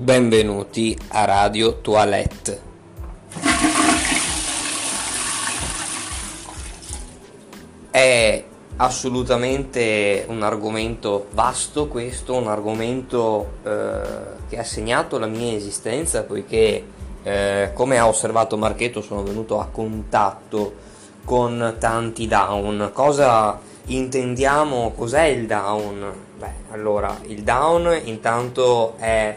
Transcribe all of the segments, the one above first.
Benvenuti a Radio Toilette. È assolutamente un argomento vasto questo, un argomento eh, che ha segnato la mia esistenza poiché eh, come ha osservato Marchetto sono venuto a contatto con tanti down. Cosa intendiamo? Cos'è il down? Beh, allora, il down intanto è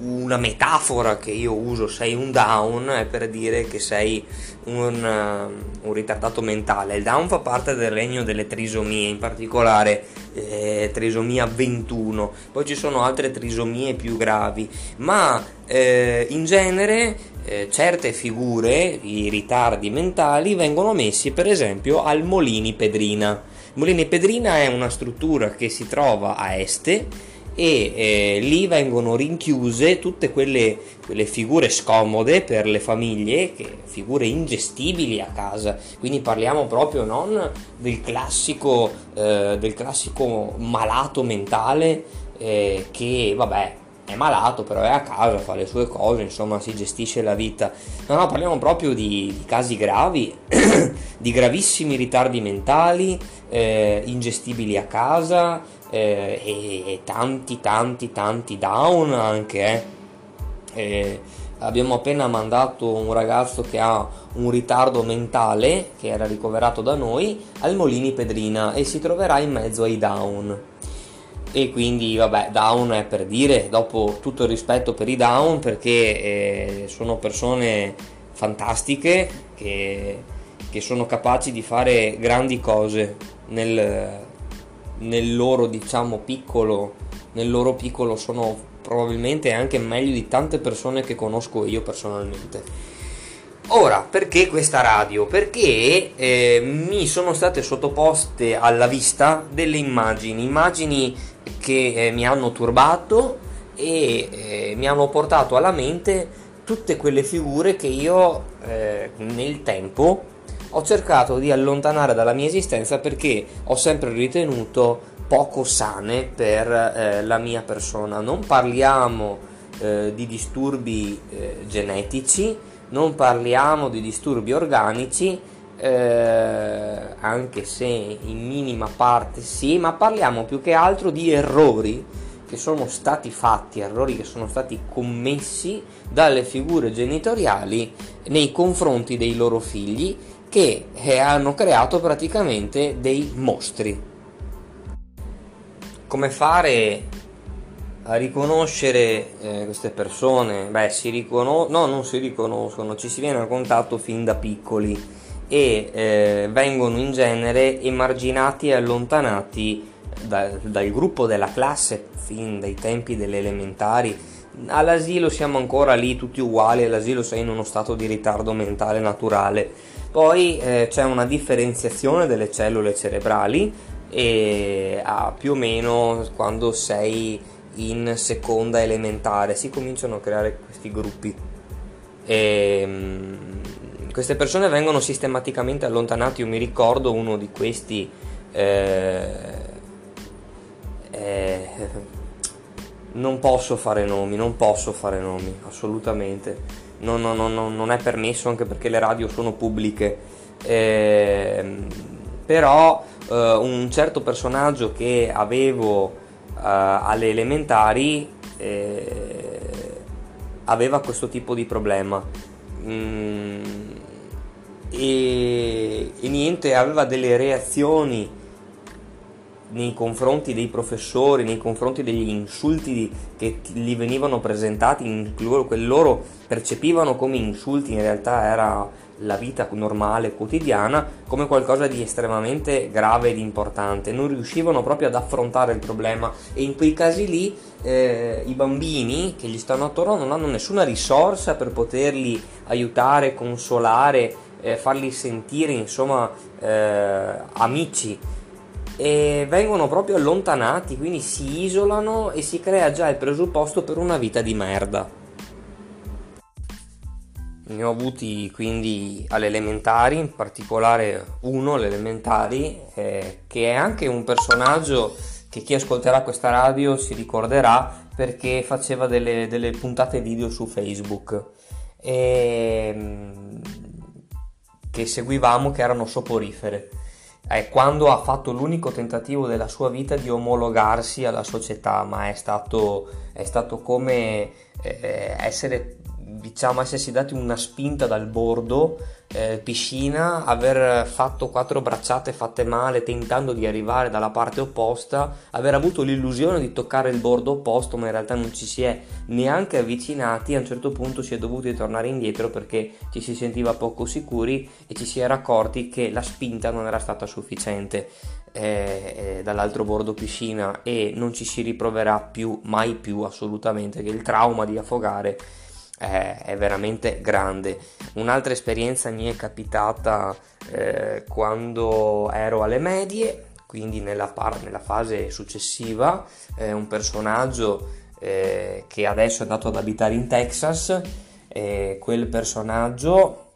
una metafora che io uso, sei un down, è per dire che sei un, uh, un, ritardato mentale. Il down fa parte del regno delle trisomie, in particolare eh, trisomia 21, poi ci sono altre trisomie più gravi, ma eh, in genere eh, certe figure, i ritardi mentali, vengono messi per esempio al Molini Pedrina. Molini Pedrina è una struttura che si trova a Este e eh, lì vengono rinchiuse tutte quelle, quelle, figure scomode per le famiglie, che, figure ingestibili a casa, quindi parliamo proprio non del classico, eh, del classico malato mentale eh, che vabbè è malato però è a casa, fa le sue cose, insomma si gestisce la vita. No, no, parliamo proprio di, di casi gravi, di gravissimi ritardi mentali, eh, ingestibili a casa, eh, e, e, tanti tanti tanti down anche eh. Eh, abbiamo appena mandato un ragazzo che ha un ritardo mentale che era ricoverato da noi al Molini Pedrina e si troverà in mezzo ai down e quindi vabbè down è per dire dopo tutto il rispetto per i down perché eh, sono persone fantastiche che, che sono capaci di fare grandi cose nel, nel loro diciamo piccolo nel loro piccolo sono probabilmente anche meglio di tante persone che conosco io personalmente ora perché questa radio perché eh, mi sono state sottoposte alla vista delle immagini immagini che eh, mi hanno turbato e eh, mi hanno portato alla mente tutte quelle figure che io eh, nel tempo ho cercato di allontanare dalla mia esistenza perché ho sempre ritenuto poco sane per eh, la mia persona. Non parliamo eh, di disturbi genetici, non parliamo di disturbi organici, eh, anche se in minima parte sì, ma parliamo più che altro di errori che sono stati fatti, errori che sono stati commessi dalle figure genitoriali nei confronti dei loro figli che eh, hanno creato praticamente dei mostri. Come fare a riconoscere eh, queste persone? Beh, si riconoscono, no, non si riconoscono, ci si viene a contatto fin da piccoli e eh, vengono in genere emarginati e allontanati da, dal gruppo della classe fin dai tempi delle elementari. All'asilo siamo ancora lì tutti uguali, all'asilo sei in uno stato di ritardo mentale naturale poi eh, c'è una differenziazione delle cellule cerebrali e ah, più o meno quando sei in seconda elementare si cominciano a creare questi gruppi. E, um, queste persone vengono sistematicamente allontanate. Io mi ricordo uno di questi. Eh, eh, non posso fare nomi, non posso fare nomi, assolutamente non, non, non, non, è permesso anche perché le radio sono pubbliche. Eh, però un certo personaggio che avevo alle elementari eh, aveva questo tipo di problema. Mm, e, e niente, aveva delle reazioni nei confronti dei professori, nei confronti degli insulti che gli venivano presentati, in che loro percepivano come insulti, in realtà era la vita normale, quotidiana, come qualcosa di estremamente grave ed importante. Non riuscivano proprio ad affrontare il problema e in quei casi lì eh, i bambini che gli stanno attorno non hanno nessuna risorsa per poterli aiutare, consolare, eh, farli sentire insomma eh, amici e vengono proprio allontanati, quindi si isolano e si crea già il presupposto per una vita di merda. Ne ho avuti quindi alle elementari, in particolare uno alle elementari, eh, che è anche un personaggio che chi ascolterà questa radio si ricorderà perché faceva delle, delle puntate video su Facebook e, ehm, che seguivamo che erano soporifere. Eh, quando ha fatto l'unico tentativo della sua vita di omologarsi alla società, ma è stato, è stato come eh, essere diciamo essersi dati una spinta dal bordo eh, piscina, aver fatto quattro bracciate fatte male tentando di arrivare dalla parte opposta, aver avuto l'illusione di toccare il bordo opposto ma in realtà non ci si è neanche avvicinati, a un certo punto si è dovuti tornare indietro perché ci si sentiva poco sicuri e ci si era accorti che la spinta non era stata sufficiente eh, eh, dall'altro bordo piscina e non ci si riproverà più, mai più assolutamente, che il trauma di affogare è, è veramente grande. Un'altra esperienza mi è capitata eh, quando ero alle medie, quindi nella, par- nella fase successiva, eh, un personaggio eh, che adesso è andato ad abitare in Texas, quel personaggio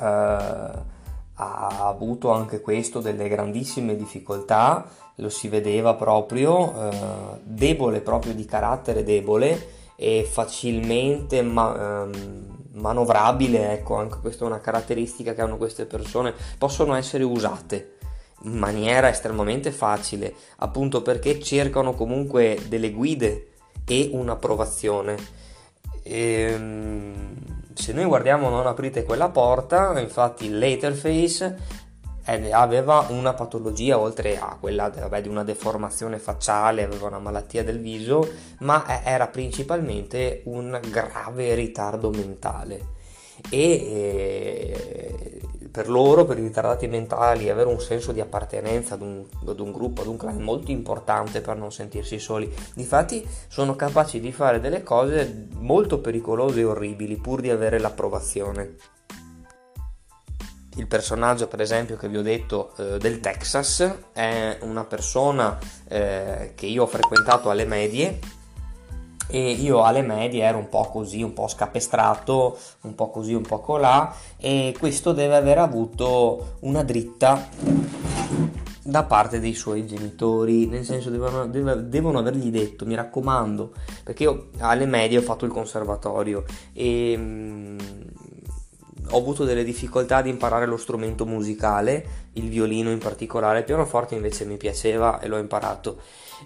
eh, ha avuto anche questo delle grandissime difficoltà, lo si vedeva proprio, eh, debole proprio di carattere debole e facilmente ma, um, manovrabile, ecco, anche questa è una caratteristica che hanno queste persone, possono essere usate in maniera estremamente facile, appunto perché cercano comunque delle guide e un'approvazione. E, um, se noi guardiamo non aprite quella porta, infatti Letterface aveva una patologia oltre a quella vabbè, di una deformazione facciale, aveva una malattia del viso, ma era principalmente un grave ritardo mentale. E eh, per loro, per i ritardati mentali, avere un senso di appartenenza ad un, ad un gruppo, ad un clan molto importante per non sentirsi soli. Difatti sono capaci di fare delle cose molto pericolose e orribili pur di avere l'approvazione il personaggio per esempio che vi ho detto eh, del Texas è una persona eh, che io ho frequentato alle medie e io alle medie ero un po' così, un po' scapestrato, un po' così, un po' colà e questo deve aver avuto una dritta da parte dei suoi genitori, nel senso devono, devono avergli detto, mi raccomando, perché io alle medie ho fatto il conservatorio e mm, ho avuto delle difficoltà ad imparare lo strumento musicale, il violino in particolare, il pianoforte invece mi piaceva e l'ho imparato,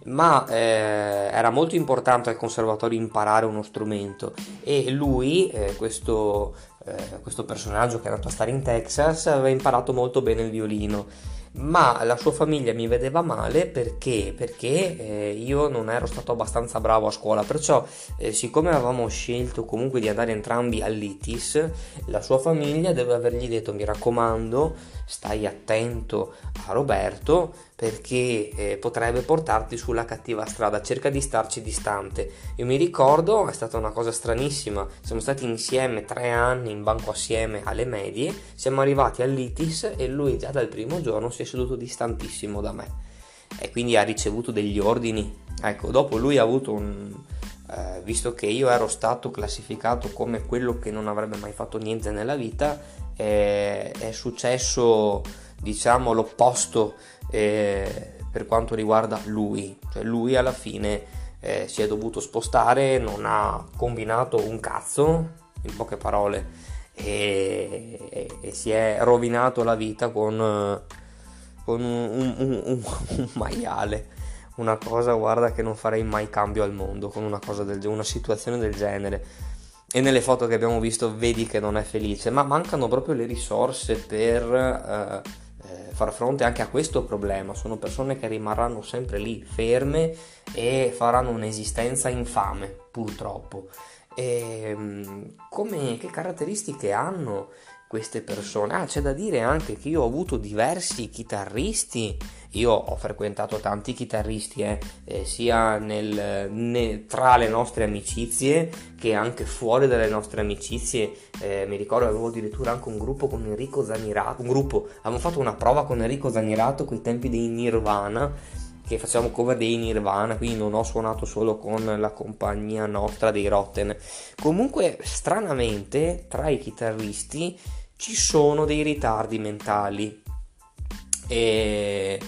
ma eh, era molto importante al conservatorio imparare uno strumento e lui, eh, questo, eh, questo personaggio che è andato a stare in Texas, aveva imparato molto bene il violino ma la sua famiglia mi vedeva male perché, perché eh, io non ero stato abbastanza bravo a scuola, perciò eh, siccome avevamo scelto comunque di andare entrambi all'ITIS, la sua famiglia deve avergli detto mi raccomando stai attento a Roberto perché eh, potrebbe portarti sulla cattiva strada, cerca di starci distante. Io mi ricordo, è stata una cosa stranissima, siamo stati insieme tre anni in banco assieme alle medie, siamo arrivati all'ITIS e lui già dal primo giorno si è seduto distantissimo da me e quindi ha ricevuto degli ordini. Ecco, dopo lui ha avuto un... Eh, visto che io ero stato classificato come quello che non avrebbe mai fatto niente nella vita, eh, è successo diciamo l'opposto eh, per quanto riguarda lui, cioè lui alla fine eh, si è dovuto spostare, non ha combinato un cazzo, in poche parole, e, e, e si è rovinato la vita con, con un, un, un, un, maiale. Una cosa, guarda, che non farei mai cambio al mondo con una cosa del una situazione del genere. E nelle foto che abbiamo visto vedi che non è felice, ma mancano proprio le risorse per eh, eh, far fronte anche a questo problema. Sono persone che rimarranno sempre lì ferme e faranno un'esistenza infame, purtroppo. E, ehm, come, che caratteristiche hanno queste persone? Ah, c'è da dire anche che io ho avuto diversi chitarristi io ho frequentato tanti chitarristi, eh, eh, sia nel, ne, tra le nostre amicizie che anche fuori dalle nostre amicizie. Eh, mi ricordo avevo addirittura anche un gruppo con Enrico Zanirato, un gruppo, avevamo fatto una prova con Enrico Zanirato coi tempi dei Nirvana che facciamo cover dei Nirvana, quindi non ho suonato solo con la compagnia nostra dei Rotten. Comunque, stranamente, tra i chitarristi ci sono dei ritardi mentali. E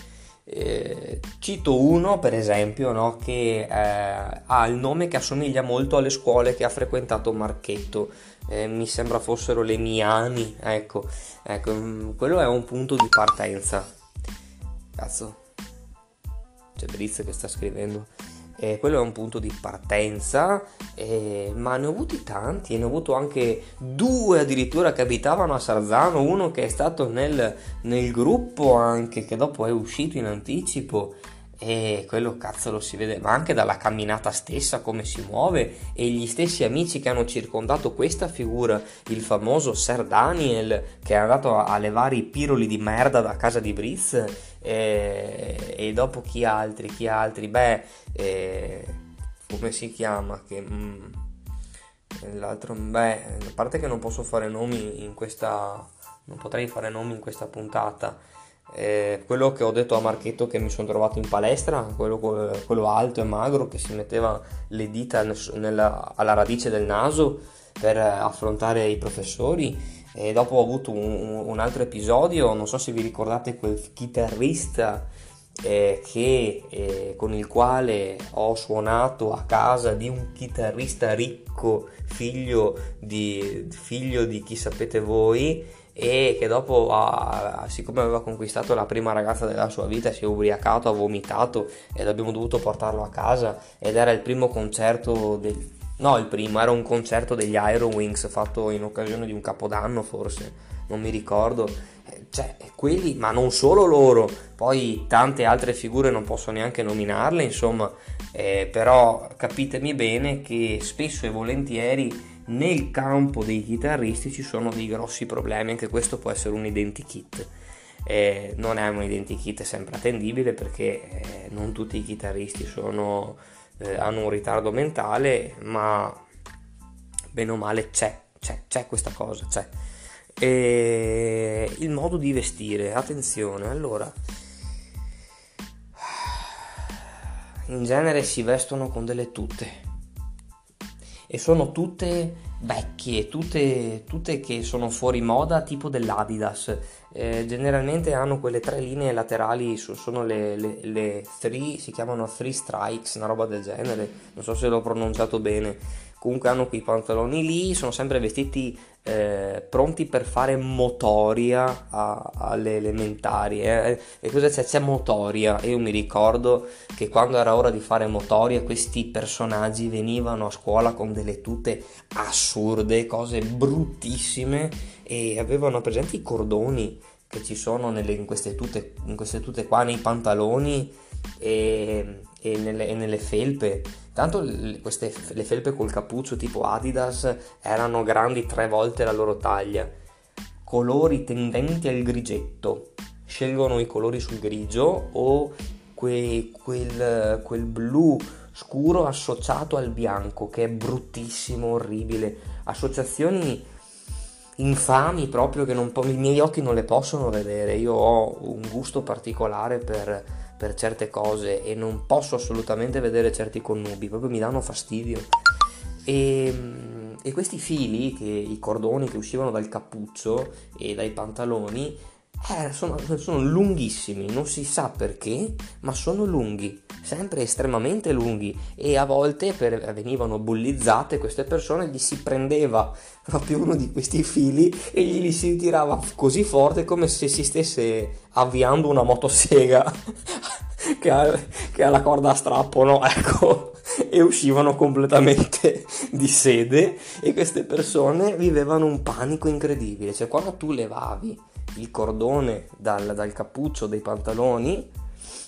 Eh, cito uno, per esempio, no, che eh, ha il nome che assomiglia molto alle scuole che ha frequentato Marchetto. Eh, mi sembra fossero le Miani, ecco, ecco, mm, quello è un punto di partenza. Cazzo, c'è Briz che sta scrivendo. Eh, quello è un punto di partenza, eh, ma ne ho avuti tanti, ne ho avuto anche due addirittura che abitavano a Sarzano, uno che è stato nel, nel gruppo anche, che dopo è uscito in anticipo e quello cazzo lo si vede, ma anche dalla camminata stessa come si muove e gli stessi amici che hanno circondato questa figura, il famoso Sir Daniel che è andato a, levare i piroli di merda da casa di Briz e, e dopo chi altri, chi altri, beh, e, come si chiama? Che, mm, l'altro, beh, a parte che non posso fare nomi in questa, non potrei fare nomi in questa puntata eh, quello che ho detto a Marchetto che mi sono trovato in palestra, quello, quello alto e magro che si metteva le dita nella, alla radice del naso per affrontare i professori. E dopo ho avuto un, un altro episodio, non so se vi ricordate quel chitarrista eh, che, eh, con il quale ho suonato a casa di un chitarrista ricco, figlio di, figlio di chi sapete voi e che dopo, ha, siccome aveva conquistato la prima ragazza della sua vita, si è ubriacato, ha vomitato ed abbiamo dovuto portarlo a casa ed era il primo concerto del... No, il primo, era un concerto degli Iron Wings fatto in occasione di un capodanno forse, non mi ricordo. Eh, cioè, quelli, ma non solo loro, poi tante altre figure non posso neanche nominarle, insomma, eh, però capitemi bene che spesso e volentieri nel campo dei chitarristi ci sono dei grossi problemi, anche questo può essere un identikit. Eh, non è un identikit sempre attendibile perché eh, non tutti i chitarristi sono, eh, hanno un ritardo mentale, ma bene o male c'è, c'è, c'è questa cosa, c'è. E il modo di vestire, attenzione, allora, in genere si vestono con delle tute e sono tutte vecchie, tutte, tutte che sono fuori moda, tipo dell'Adidas. Eh, generalmente hanno quelle tre linee laterali, sono le, le, le three, si chiamano three strikes, una roba del genere, non so se l'ho pronunciato bene comunque hanno quei pantaloni lì, sono sempre vestiti eh, pronti per fare motoria a, alle elementari. Eh. E cosa c'è? C'è motoria. Io mi ricordo che quando era ora di fare motoria, questi personaggi venivano a scuola con delle tute assurde, cose bruttissime e avevano presenti i cordoni che ci sono nelle, in, queste tute, in queste tute qua, nei pantaloni e, e, nelle, e nelle felpe. Tanto queste, le felpe col cappuccio tipo Adidas erano grandi tre volte la loro taglia, colori tendenti al grigetto, scelgono i colori sul grigio o que, quel, quel blu scuro associato al bianco che è bruttissimo, orribile, associazioni infami proprio che non, i miei occhi non le possono vedere, io ho un gusto particolare per per certe cose e non posso assolutamente vedere certi connubi, proprio mi danno fastidio. E, e questi fili, che, i cordoni che uscivano dal cappuccio e dai pantaloni, eh, sono, sono, lunghissimi, non si sa perché, ma sono lunghi, sempre estremamente lunghi. E a volte per, venivano bullizzate queste persone, gli si prendeva proprio uno di questi fili e gli si tirava così forte come se si stesse avviando una motosega che, ha, che ha la corda a strappo, no? Ecco, e uscivano completamente di sede e queste persone vivevano un panico incredibile, cioè quando tu levavi il cordone dal, dal cappuccio dei pantaloni,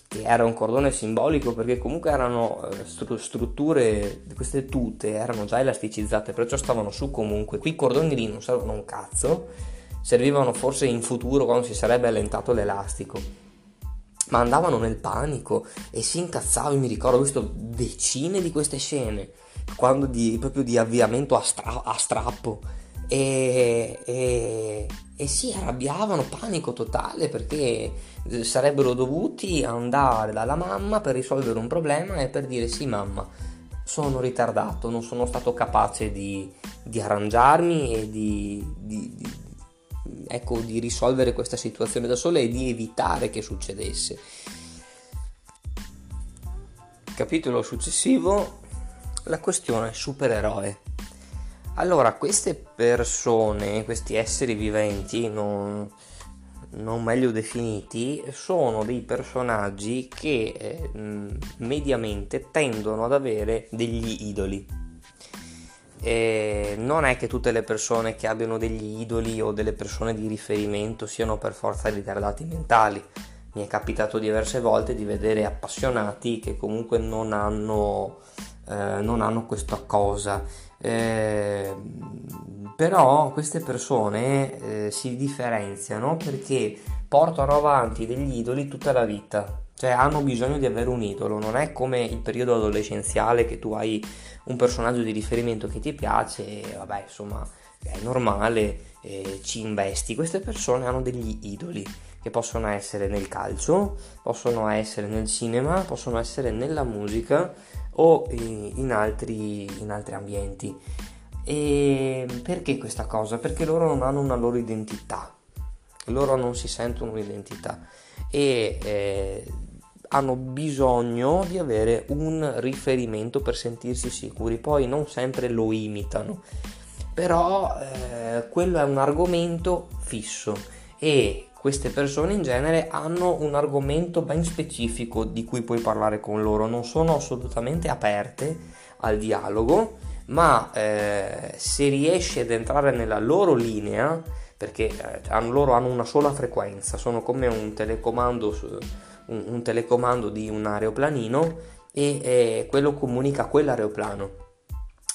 che era un cordone simbolico perché comunque erano eh, strutture, queste tute erano già elasticizzate, perciò stavano su comunque. Qui i cordoni lì non servono un cazzo, servivano forse in futuro quando si sarebbe allentato l'elastico. Ma andavano nel panico e si incazzavano, mi ricordo, ho visto decine di queste scene, quando di, proprio di avviamento a, stra- a strappo e, e, e si arrabbiavano, panico totale perché eh, sarebbero dovuti andare dalla mamma per risolvere un problema e per dire sì mamma sono ritardato, non sono stato capace di, di arrangiarmi e di, di, di, ecco, di risolvere questa situazione da sola e di evitare che succedesse. Capitolo successivo, la questione supereroe. Allora, queste persone, questi esseri viventi, non, non meglio definiti, sono dei personaggi che eh, mediamente tendono ad avere degli idoli. E non è che tutte le persone che abbiano degli idoli o delle persone di riferimento siano per forza ritardati mentali. Mi è capitato diverse volte di vedere appassionati che comunque non hanno, eh, non hanno questa cosa. Eh, però queste persone eh, si differenziano perché portano avanti degli idoli tutta la vita, cioè hanno bisogno di avere un idolo, non è come il periodo adolescenziale che tu hai un personaggio di riferimento che ti piace e vabbè insomma è normale, eh, ci investi, queste persone hanno degli idoli che possono essere nel calcio, possono essere nel cinema, possono essere nella musica o in altri, in altri ambienti. E perché questa cosa? Perché loro non hanno una loro identità, loro non si sentono un'identità. E eh, hanno bisogno di avere un riferimento per sentirsi sicuri, poi non sempre lo imitano, però eh, quello è un argomento fisso. E queste persone in genere hanno un argomento ben specifico di cui puoi parlare con loro, non sono assolutamente aperte al dialogo ma eh, se riesci ad entrare nella loro linea, perché eh, loro hanno una sola frequenza, sono come un telecomando, un, un telecomando di un aeroplanino e eh, quello comunica a quell'aeroplano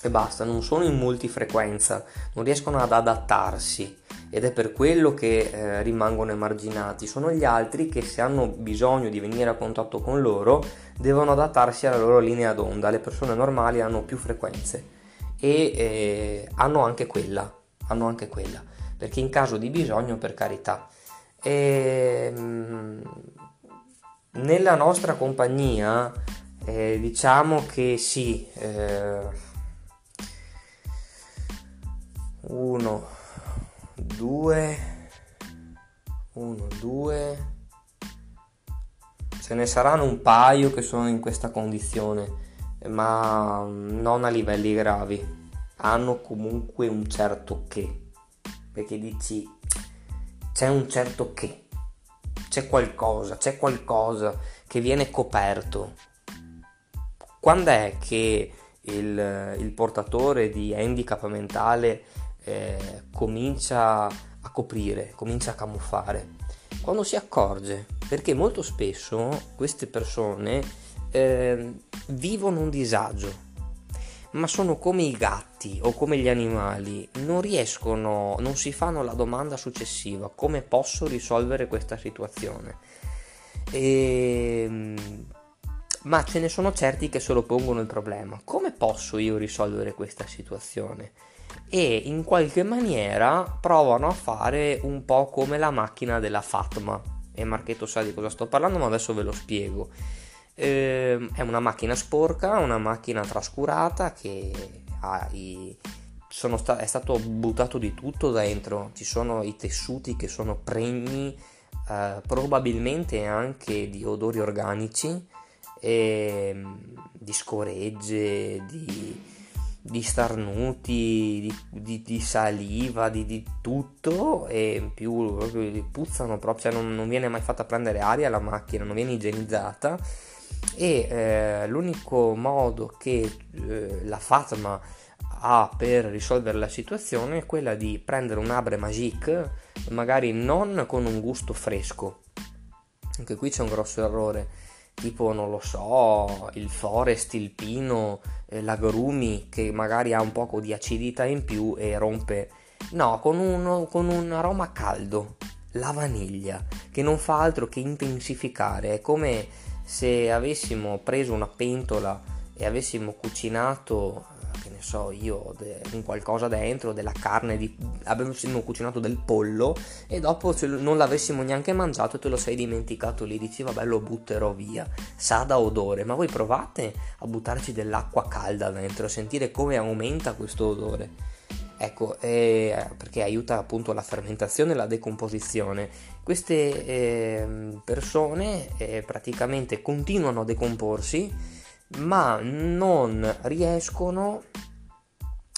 e basta, non sono in multifrequenza, non riescono ad adattarsi ed è per quello che eh, rimangono emarginati. Sono gli altri che se hanno bisogno di venire a contatto con loro devono adattarsi alla loro linea d'onda, le persone normali hanno più frequenze e eh, hanno anche quella, hanno anche quella, perché in caso di bisogno per carità. E, ehm, nella nostra compagnia eh, diciamo che sì, eh, uno, due, uno, due, ce ne saranno un paio che sono in questa condizione ma non a livelli gravi. Hanno comunque un certo che, perché dici c'è un certo che, c'è qualcosa, c'è qualcosa che viene coperto. Quando è che il, il portatore di handicap mentale eh, comincia a coprire, comincia a camuffare? Quando si accorge, perché molto spesso queste persone eh, vivono un disagio, ma sono come i gatti o come gli animali, non riescono, non si fanno la domanda successiva, come posso risolvere questa situazione? E, ehm, ma ce ne sono certi che se lo pongono il problema, come posso io risolvere questa situazione? E in qualche maniera provano a fare un po' come la macchina della Fatma. E Marchetto sa di cosa sto parlando, ma adesso ve lo spiego eh, è una macchina sporca, una macchina trascurata che i, sta, è stato buttato di tutto dentro, ci sono i tessuti che sono pregni eh, probabilmente anche di odori organici, e, di scoregge, di, di starnuti, di, di, di saliva, di, di, tutto e in più puzzano proprio, cioè non, non viene mai fatta prendere aria la macchina, non viene igienizzata e eh, l'unico modo che eh, la Fatma ha per risolvere la situazione è quella di prendere un Abre Magique, magari non con un gusto fresco. Anche qui c'è un grosso errore, tipo non lo so, il forest, il pino, eh, l'agrumi che magari ha un po' di acidità in più e rompe. No, con un, con un aroma caldo, la vaniglia, che non fa altro che intensificare, è come se avessimo preso una pentola e avessimo cucinato che ne so io un qualcosa dentro della carne di, avessimo cucinato del pollo e dopo non l'avessimo neanche mangiato e te lo sei dimenticato lì dici vabbè lo butterò via. Sa da odore ma voi provate a buttarci dell'acqua calda dentro a sentire come aumenta questo odore. Ecco eh, perché aiuta appunto la fermentazione e la decomposizione. Queste eh, persone eh, praticamente continuano a decomporsi ma non riescono,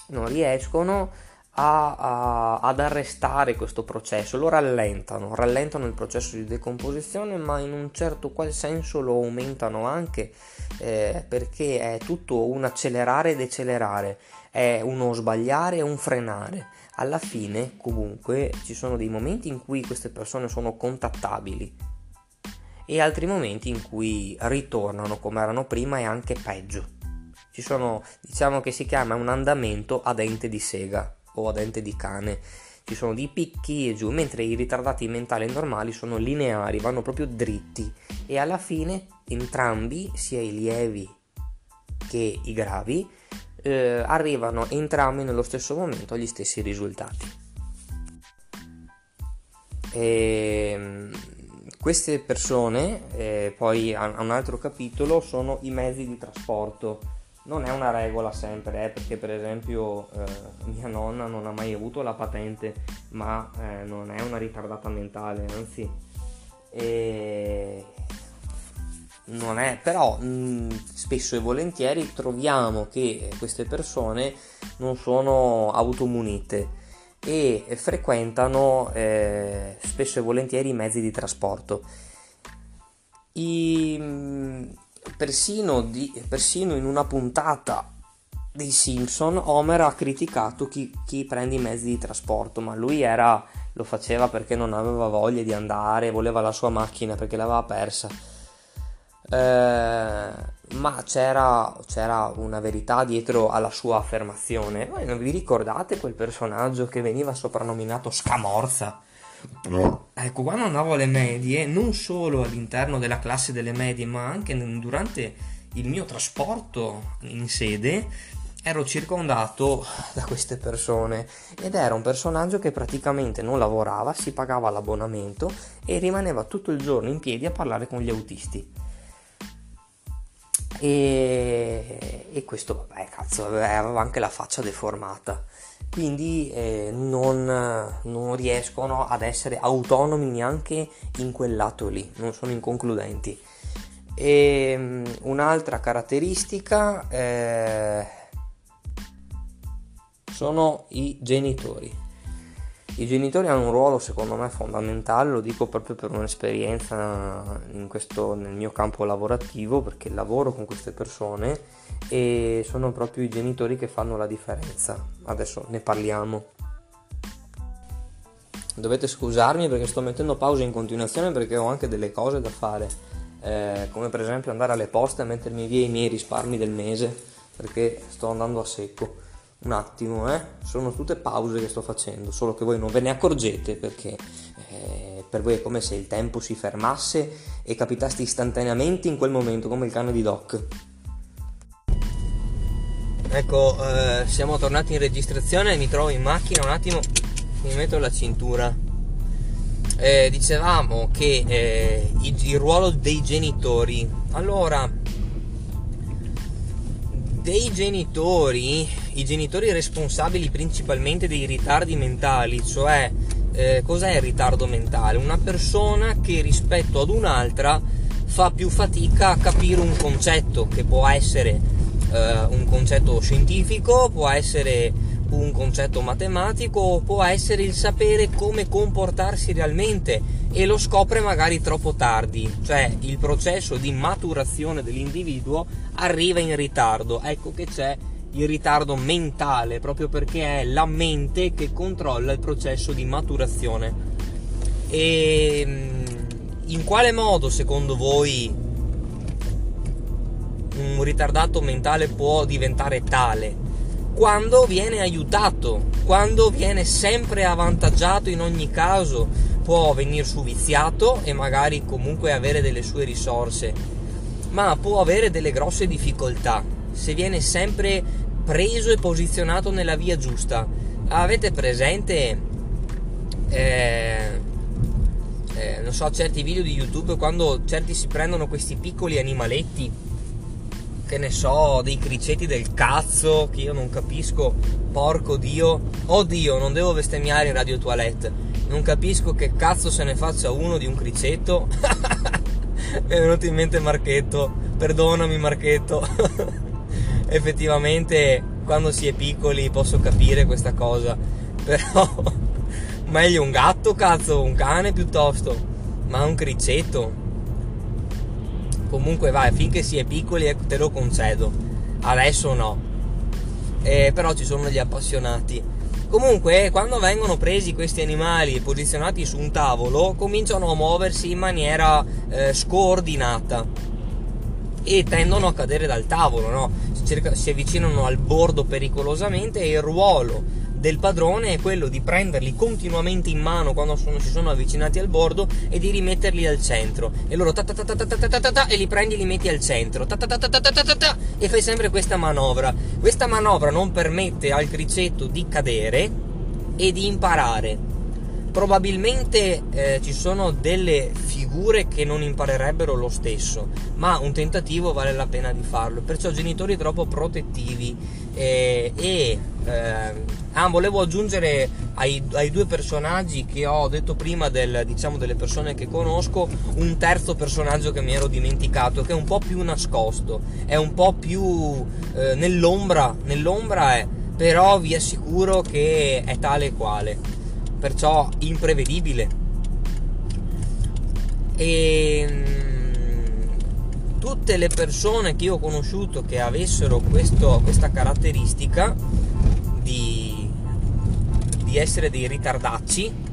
non riescono a, a, ad arrestare questo processo, lo rallentano, rallentano il processo di decomposizione, ma in un certo qual senso lo aumentano anche eh, perché è tutto un accelerare e decelerare, è uno sbagliare e un frenare. Alla fine, comunque, ci sono dei momenti in cui queste persone sono contattabili e altri momenti in cui ritornano come erano prima e anche peggio. Ci sono, diciamo che si chiama un andamento a dente di sega o a dente di cane. Ci sono dei picchi e giù, mentre i ritardati mentali normali sono lineari, vanno proprio dritti e alla fine entrambi, sia i lievi che i gravi, eh, arrivano entrambi nello stesso momento agli stessi risultati. E, ehm, queste persone, eh, poi a un altro capitolo, sono i mezzi di trasporto. Non è una regola sempre, eh, perché per esempio eh, mia nonna non ha mai avuto la patente, ma eh, non è una ritardata mentale, anzi, non è, però mh, spesso e volentieri troviamo che queste persone non sono automunite e frequentano eh, spesso e volentieri i mezzi di trasporto. I, persino, di, persino in una puntata dei Simpson Homer ha criticato chi, chi, prende i mezzi di trasporto, ma lui era, lo faceva perché non aveva voglia di andare, voleva la sua macchina perché l'aveva persa. Eh, ma c'era, c'era, una verità dietro alla sua affermazione. Voi non vi ricordate quel personaggio che veniva soprannominato Scamorza? No. Ecco, quando andavo alle medie, non solo all'interno della classe delle medie, ma anche durante il mio trasporto in sede, ero circondato da queste persone ed era un personaggio che praticamente non lavorava, si pagava l'abbonamento e rimaneva tutto il giorno in piedi a parlare con gli autisti. E, e questo, vabbè, cazzo, aveva anche la faccia deformata quindi eh, non, non, riescono ad essere autonomi neanche in quel lato lì, non sono inconcludenti. E um, un'altra caratteristica eh, sono i genitori. I genitori hanno un ruolo secondo me fondamentale, lo dico proprio per un'esperienza questo, nel mio campo lavorativo, perché lavoro con queste persone e sono proprio i genitori che fanno la differenza. Adesso ne parliamo. Dovete scusarmi perché sto mettendo pausa in continuazione perché ho anche delle cose da fare, eh, come per esempio andare alle poste e mettermi via i miei risparmi del mese perché sto andando a secco un attimo, eh? sono tutte pause che sto facendo, solo che voi non ve ne accorgete perché eh, per voi è come se il tempo si fermasse e capitaste istantaneamente in quel momento, come il cane di Doc. Ecco, eh, siamo tornati in registrazione, mi trovo in macchina un attimo, mi metto la cintura. Eh, dicevamo che eh, il, il ruolo dei genitori. Allora, dei genitori, i genitori responsabili principalmente dei ritardi mentali, cioè eh, cos'è il ritardo mentale? Una persona che rispetto ad un'altra fa più fatica a capire un concetto che può essere eh, un concetto scientifico, può essere un concetto matematico, può essere il sapere come comportarsi realmente e lo scopre magari troppo tardi, cioè il processo di maturazione dell'individuo arriva in ritardo. Ecco che c'è il ritardo mentale, proprio perché è la mente che controlla il processo di maturazione. E mm, in quale modo secondo voi un ritardato mentale può diventare tale? Quando viene aiutato, quando viene sempre avvantaggiato in ogni caso, può venire su viziato e magari comunque avere delle sue risorse, ma può avere delle grosse difficoltà se viene sempre preso e posizionato nella via giusta. Avete presente, eh, eh, non so, certi video di YouTube quando certi si prendono questi piccoli animaletti, che ne so, dei criceti del cazzo, che io non capisco, porco dio, oddio, non devo bestemmiare in radio toilette non capisco che cazzo se ne faccia uno di un criceto. Mi è venuto in mente Marchetto. perdonami Marchetto. Effettivamente quando si è piccoli posso capire questa cosa, però meglio un gatto, cazzo, un cane piuttosto, ma un criceto. Comunque vai, finché si è piccoli ecco, te lo concedo, adesso no. Eh, però ci sono gli appassionati. Comunque, quando vengono presi questi animali e posizionati su un tavolo, cominciano a muoversi in maniera eh, scordinata e tendono a cadere dal tavolo, no? si, cerca, si avvicinano al bordo pericolosamente e il ruolo del padrone è quello di prenderli continuamente in mano quando sono, si sono avvicinati al bordo e di rimetterli al centro e loro ta ta ta ta ta ta ta ta ta e li prendi e li metti al centro ta ta ta ta ta ta ta ta e fai sempre questa manovra questa manovra non permette al cricetto di cadere e di imparare probabilmente eh, ci sono delle figure che non imparerebbero lo stesso, ma un tentativo vale la pena di farlo. Perciò genitori troppo protettivi eh, e eh, ah, volevo aggiungere ai, ai, due personaggi che ho detto prima del, diciamo, delle persone che conosco un terzo personaggio che mi ero dimenticato che è un po' più nascosto, è un po' più eh, nell'ombra, nell'ombra è, però vi assicuro che è tale e quale perciò imprevedibile. E mm, tutte le persone che io ho conosciuto che avessero questo, questa caratteristica di, di essere dei ritardacci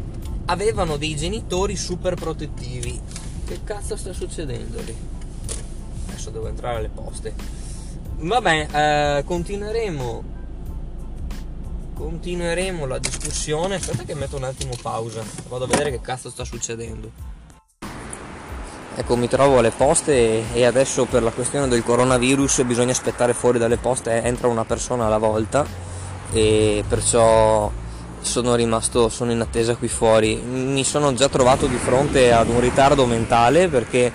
avevano dei genitori super protettivi. Che cazzo sta succedendo lì? Adesso devo entrare alle poste. Vabbè, eh, continueremo continueremo la discussione. Aspetta che metto un attimo pausa, vado a vedere che cazzo sta succedendo. Ecco, mi trovo alle poste e adesso per la questione del coronavirus bisogna aspettare fuori dalle poste, entra una persona alla volta e perciò sono rimasto, sono in attesa qui fuori. Mi sono già trovato di fronte ad un ritardo mentale perché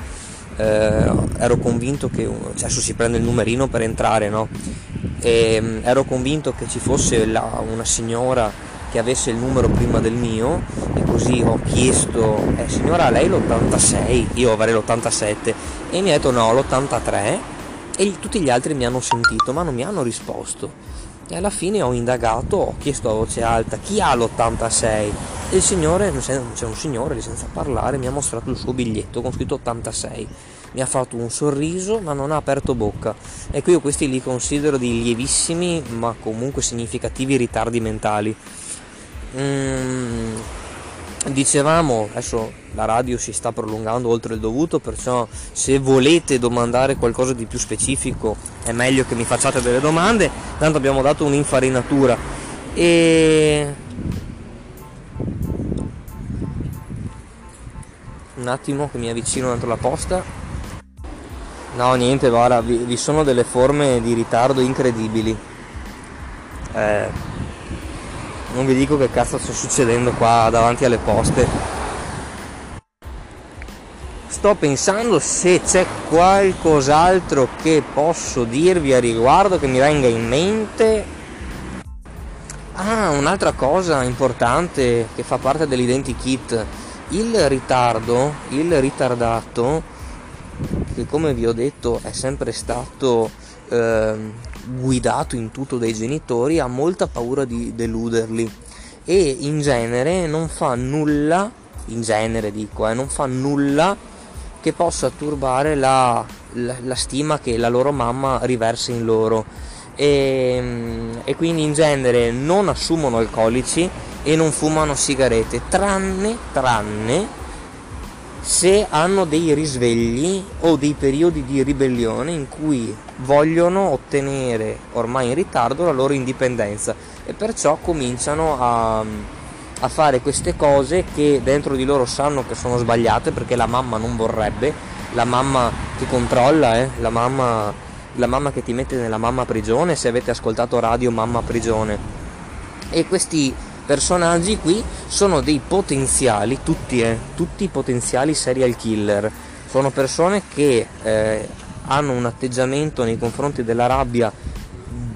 eh, ero convinto che adesso si prende il numerino per entrare, no? e mm, ero convinto che ci fosse la, una signora che avesse il numero prima del mio e così ho chiesto eh, signora lei l'86 io avrei l'87 e mi ha detto no l'83 e tutti gli altri mi hanno sentito ma non mi hanno risposto. E alla fine ho indagato ho chiesto a voce alta chi ha l'86 e il signore c'è un signore senza parlare mi ha mostrato il suo biglietto con scritto 86 mi ha fatto un sorriso ma non ha aperto bocca. Ecco io questi li considero dei lievissimi ma comunque significativi ritardi mentali. Mm, dicevamo, adesso la radio si sta prolungando oltre il dovuto, perciò se volete domandare qualcosa di più specifico è meglio che mi facciate delle domande, tanto abbiamo dato un'infarinatura. E un attimo che mi avvicino dentro la posta No, niente, guarda, vi, vi sono delle forme di ritardo incredibili. Eh, non vi dico che cazzo sta succedendo qua davanti alle poste. Sto pensando se c'è qualcos'altro che posso dirvi a riguardo che mi venga in mente. Ah, un'altra cosa importante che fa parte dell'identikit. Il ritardo, il ritardato che come vi ho detto è sempre stato eh, guidato in tutto dai genitori, ha molta paura di deluderli e in genere non fa nulla, in genere dico, eh, non fa nulla che possa turbare la, la, la stima che la loro mamma riversa in loro. E, e, quindi in genere non assumono alcolici e non fumano sigarette tranne, tranne se hanno dei risvegli o dei periodi di ribellione in cui vogliono ottenere ormai in ritardo la loro indipendenza e perciò cominciano a, a fare queste cose che dentro di loro sanno che sono sbagliate perché la mamma non vorrebbe, la mamma ti controlla, eh? la, mamma, la mamma che ti mette nella mamma prigione, se avete ascoltato radio mamma prigione. E questi personaggi qui sono dei potenziali, tutti, eh, tutti potenziali serial killer. Sono persone che eh, hanno un atteggiamento nei confronti della rabbia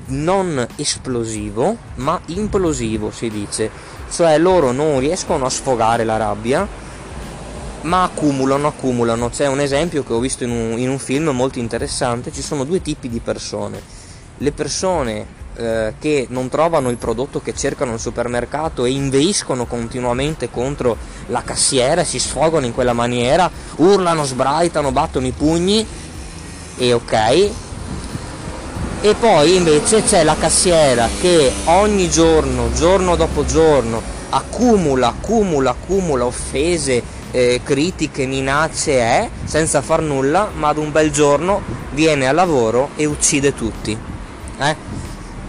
non esplosivo, ma implosivo si dice. Cioè loro non riescono a sfogare la rabbia, ma accumulano, accumulano. C'è un esempio che ho visto in un, in un film molto interessante, ci sono due tipi di persone. Le persone eh, che non trovano il prodotto che cercano al supermercato e inveiscono continuamente contro la cassiera, si sfogano in quella maniera, urlano, sbraitano, battono i pugni e ok. E poi invece c'è la cassiera che ogni giorno, giorno dopo giorno, accumula, accumula, accumula offese, eh, critiche, minacce, eh, senza far nulla, ma ad un bel giorno viene al lavoro e uccide tutti. Eh?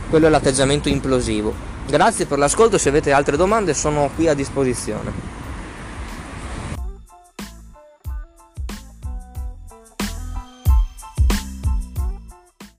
Quello è l'atteggiamento implosivo. Grazie per l'ascolto, se avete altre domande sono qui a disposizione.